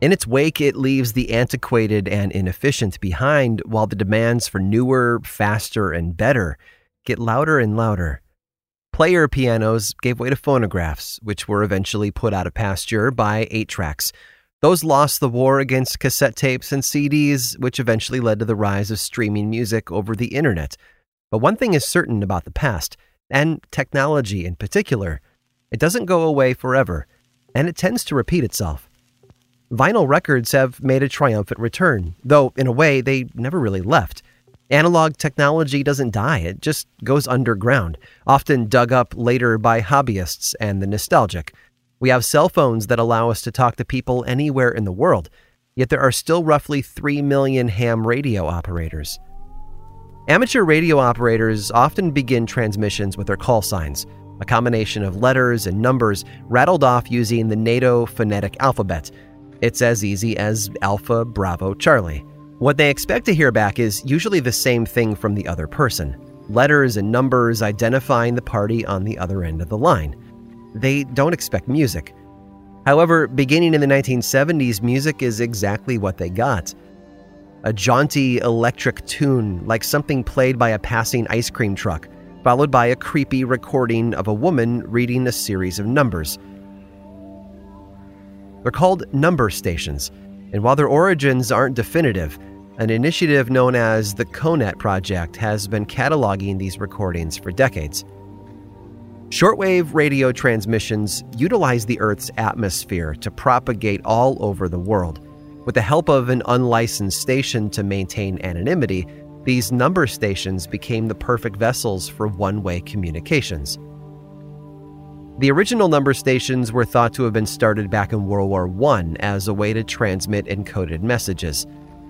In its wake, it leaves the antiquated and inefficient behind, while the demands for newer, faster, and better get louder and louder. Player pianos gave way to phonographs, which were eventually put out of pasture by 8 tracks. Those lost the war against cassette tapes and CDs, which eventually led to the rise of streaming music over the internet. But one thing is certain about the past, and technology in particular it doesn't go away forever, and it tends to repeat itself. Vinyl records have made a triumphant return, though in a way they never really left. Analog technology doesn't die, it just goes underground, often dug up later by hobbyists and the nostalgic. We have cell phones that allow us to talk to people anywhere in the world, yet there are still roughly 3 million ham radio operators. Amateur radio operators often begin transmissions with their call signs, a combination of letters and numbers rattled off using the NATO phonetic alphabet. It's as easy as Alpha, Bravo, Charlie. What they expect to hear back is usually the same thing from the other person letters and numbers identifying the party on the other end of the line. They don't expect music. However, beginning in the 1970s, music is exactly what they got a jaunty electric tune, like something played by a passing ice cream truck, followed by a creepy recording of a woman reading a series of numbers. They're called number stations, and while their origins aren't definitive, an initiative known as the CONET Project has been cataloging these recordings for decades. Shortwave radio transmissions utilize the Earth's atmosphere to propagate all over the world. With the help of an unlicensed station to maintain anonymity, these number stations became the perfect vessels for one way communications. The original number stations were thought to have been started back in World War I as a way to transmit encoded messages.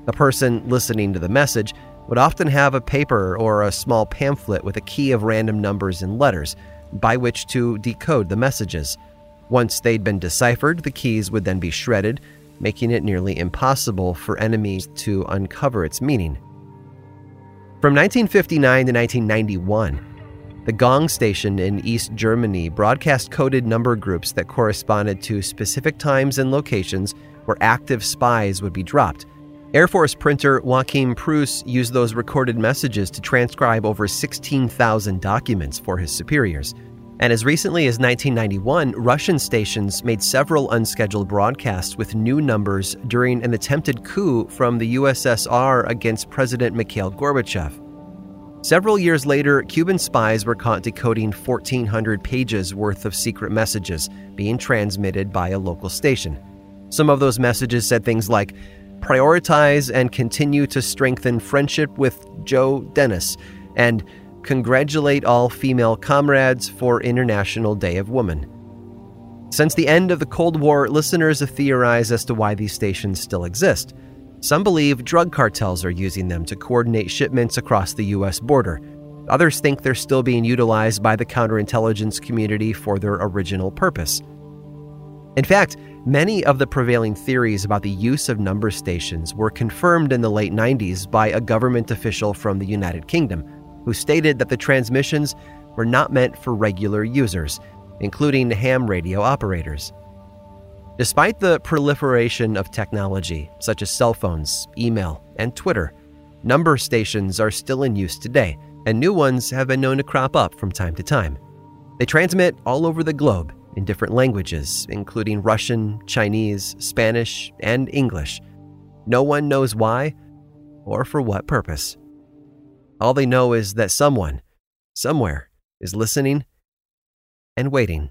The person listening to the message would often have a paper or a small pamphlet with a key of random numbers and letters by which to decode the messages. Once they'd been deciphered, the keys would then be shredded, making it nearly impossible for enemies to uncover its meaning. From 1959 to 1991, the Gong station in East Germany broadcast coded number groups that corresponded to specific times and locations where active spies would be dropped Air Force printer Joachim Preuss used those recorded messages to transcribe over 16,000 documents for his superiors. And as recently as 1991, Russian stations made several unscheduled broadcasts with new numbers during an attempted coup from the USSR against President Mikhail Gorbachev. Several years later, Cuban spies were caught decoding 1,400 pages worth of secret messages being transmitted by a local station. Some of those messages said things like, prioritize and continue to strengthen friendship with Joe Dennis, and congratulate all female comrades for International Day of Women. Since the end of the Cold War, listeners have theorized as to why these stations still exist. Some believe drug cartels are using them to coordinate shipments across the U.S. border. Others think they're still being utilized by the counterintelligence community for their original purpose. In fact, Many of the prevailing theories about the use of number stations were confirmed in the late 90s by a government official from the United Kingdom, who stated that the transmissions were not meant for regular users, including ham radio operators. Despite the proliferation of technology, such as cell phones, email, and Twitter, number stations are still in use today, and new ones have been known to crop up from time to time. They transmit all over the globe in different languages, including Russian, Chinese, Spanish, and English. No one knows why or for what purpose. All they know is that someone, somewhere, is listening and waiting.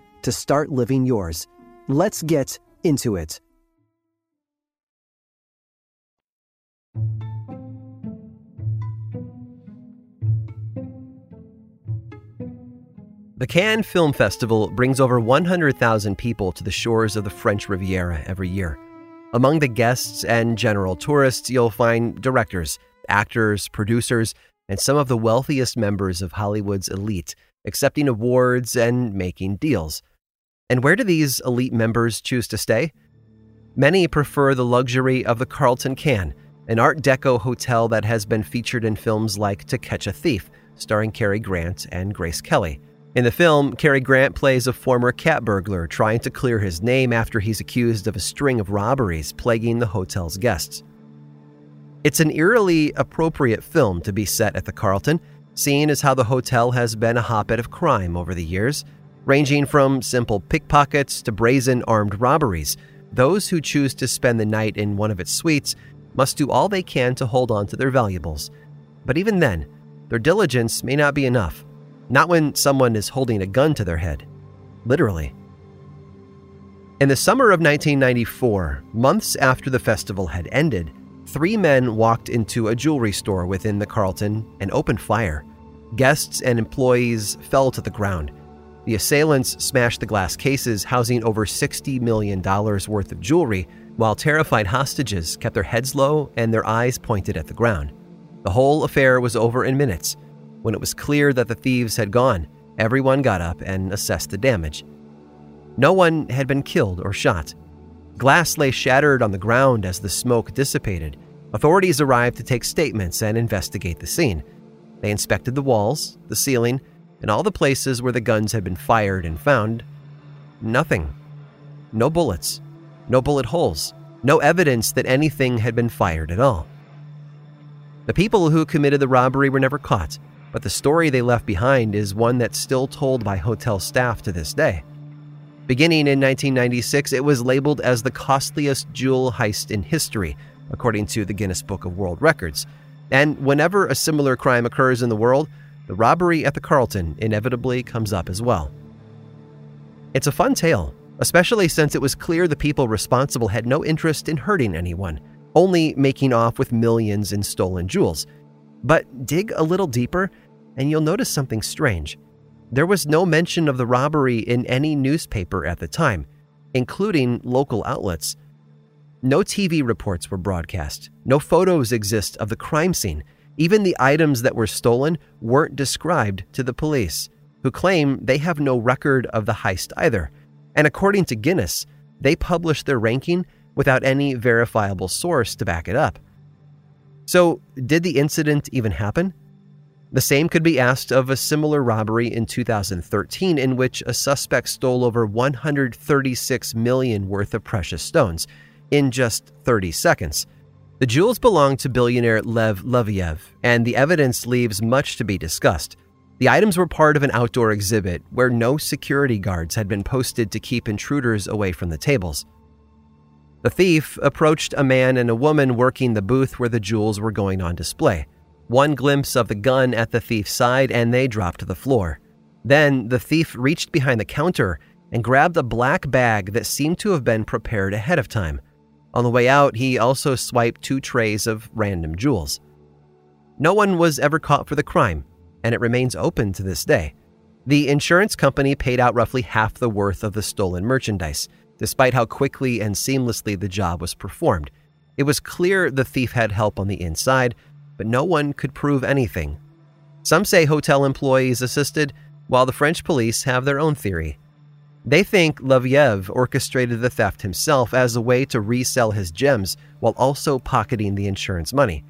to start living yours. Let's get into it. The Cannes Film Festival brings over 100,000 people to the shores of the French Riviera every year. Among the guests and general tourists, you'll find directors, actors, producers, and some of the wealthiest members of Hollywood's elite, accepting awards and making deals. And where do these elite members choose to stay? Many prefer the luxury of the Carlton Cannes, an Art Deco hotel that has been featured in films like To Catch a Thief, starring Cary Grant and Grace Kelly. In the film, Cary Grant plays a former cat burglar trying to clear his name after he's accused of a string of robberies plaguing the hotel's guests. It's an eerily appropriate film to be set at the Carlton, seeing as how the hotel has been a hotbed of crime over the years, ranging from simple pickpockets to brazen armed robberies. Those who choose to spend the night in one of its suites must do all they can to hold on to their valuables. But even then, their diligence may not be enough. Not when someone is holding a gun to their head. Literally. In the summer of 1994, months after the festival had ended, three men walked into a jewelry store within the Carlton and opened fire. Guests and employees fell to the ground. The assailants smashed the glass cases housing over $60 million worth of jewelry, while terrified hostages kept their heads low and their eyes pointed at the ground. The whole affair was over in minutes, when it was clear that the thieves had gone, everyone got up and assessed the damage. No one had been killed or shot. Glass lay shattered on the ground as the smoke dissipated. Authorities arrived to take statements and investigate the scene. They inspected the walls, the ceiling, and all the places where the guns had been fired and found nothing. No bullets, no bullet holes, no evidence that anything had been fired at all. The people who committed the robbery were never caught, but the story they left behind is one that's still told by hotel staff to this day. Beginning in 1996, it was labeled as the costliest jewel heist in history, according to the Guinness Book of World Records. And whenever a similar crime occurs in the world, the robbery at the Carlton inevitably comes up as well. It's a fun tale, especially since it was clear the people responsible had no interest in hurting anyone, only making off with millions in stolen jewels. But dig a little deeper, and you'll notice something strange. There was no mention of the robbery in any newspaper at the time, including local outlets. No TV reports were broadcast. No photos exist of the crime scene. Even the items that were stolen weren't described to the police, who claim they have no record of the heist either. And according to Guinness, they published their ranking without any verifiable source to back it up. So, did the incident even happen? The same could be asked of a similar robbery in 2013 in which a suspect stole over 136 million worth of precious stones in just 30 seconds. The jewels belonged to billionaire Lev Leviev, and the evidence leaves much to be discussed. The items were part of an outdoor exhibit where no security guards had been posted to keep intruders away from the tables. The thief approached a man and a woman working the booth where the jewels were going on display. One glimpse of the gun at the thief's side, and they dropped to the floor. Then the thief reached behind the counter and grabbed a black bag that seemed to have been prepared ahead of time. On the way out, he also swiped two trays of random jewels. No one was ever caught for the crime, and it remains open to this day. The insurance company paid out roughly half the worth of the stolen merchandise, despite how quickly and seamlessly the job was performed. It was clear the thief had help on the inside, but no one could prove anything. Some say hotel employees assisted, while the French police have their own theory. They think Leviev orchestrated the theft himself as a way to resell his gems while also pocketing the insurance money.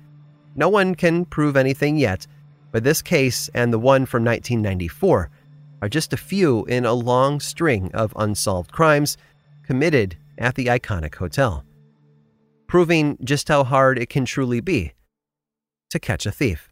No one can prove anything yet, but this case and the one from 1994 are just a few in a long string of unsolved crimes committed at the iconic hotel, proving just how hard it can truly be to catch a thief.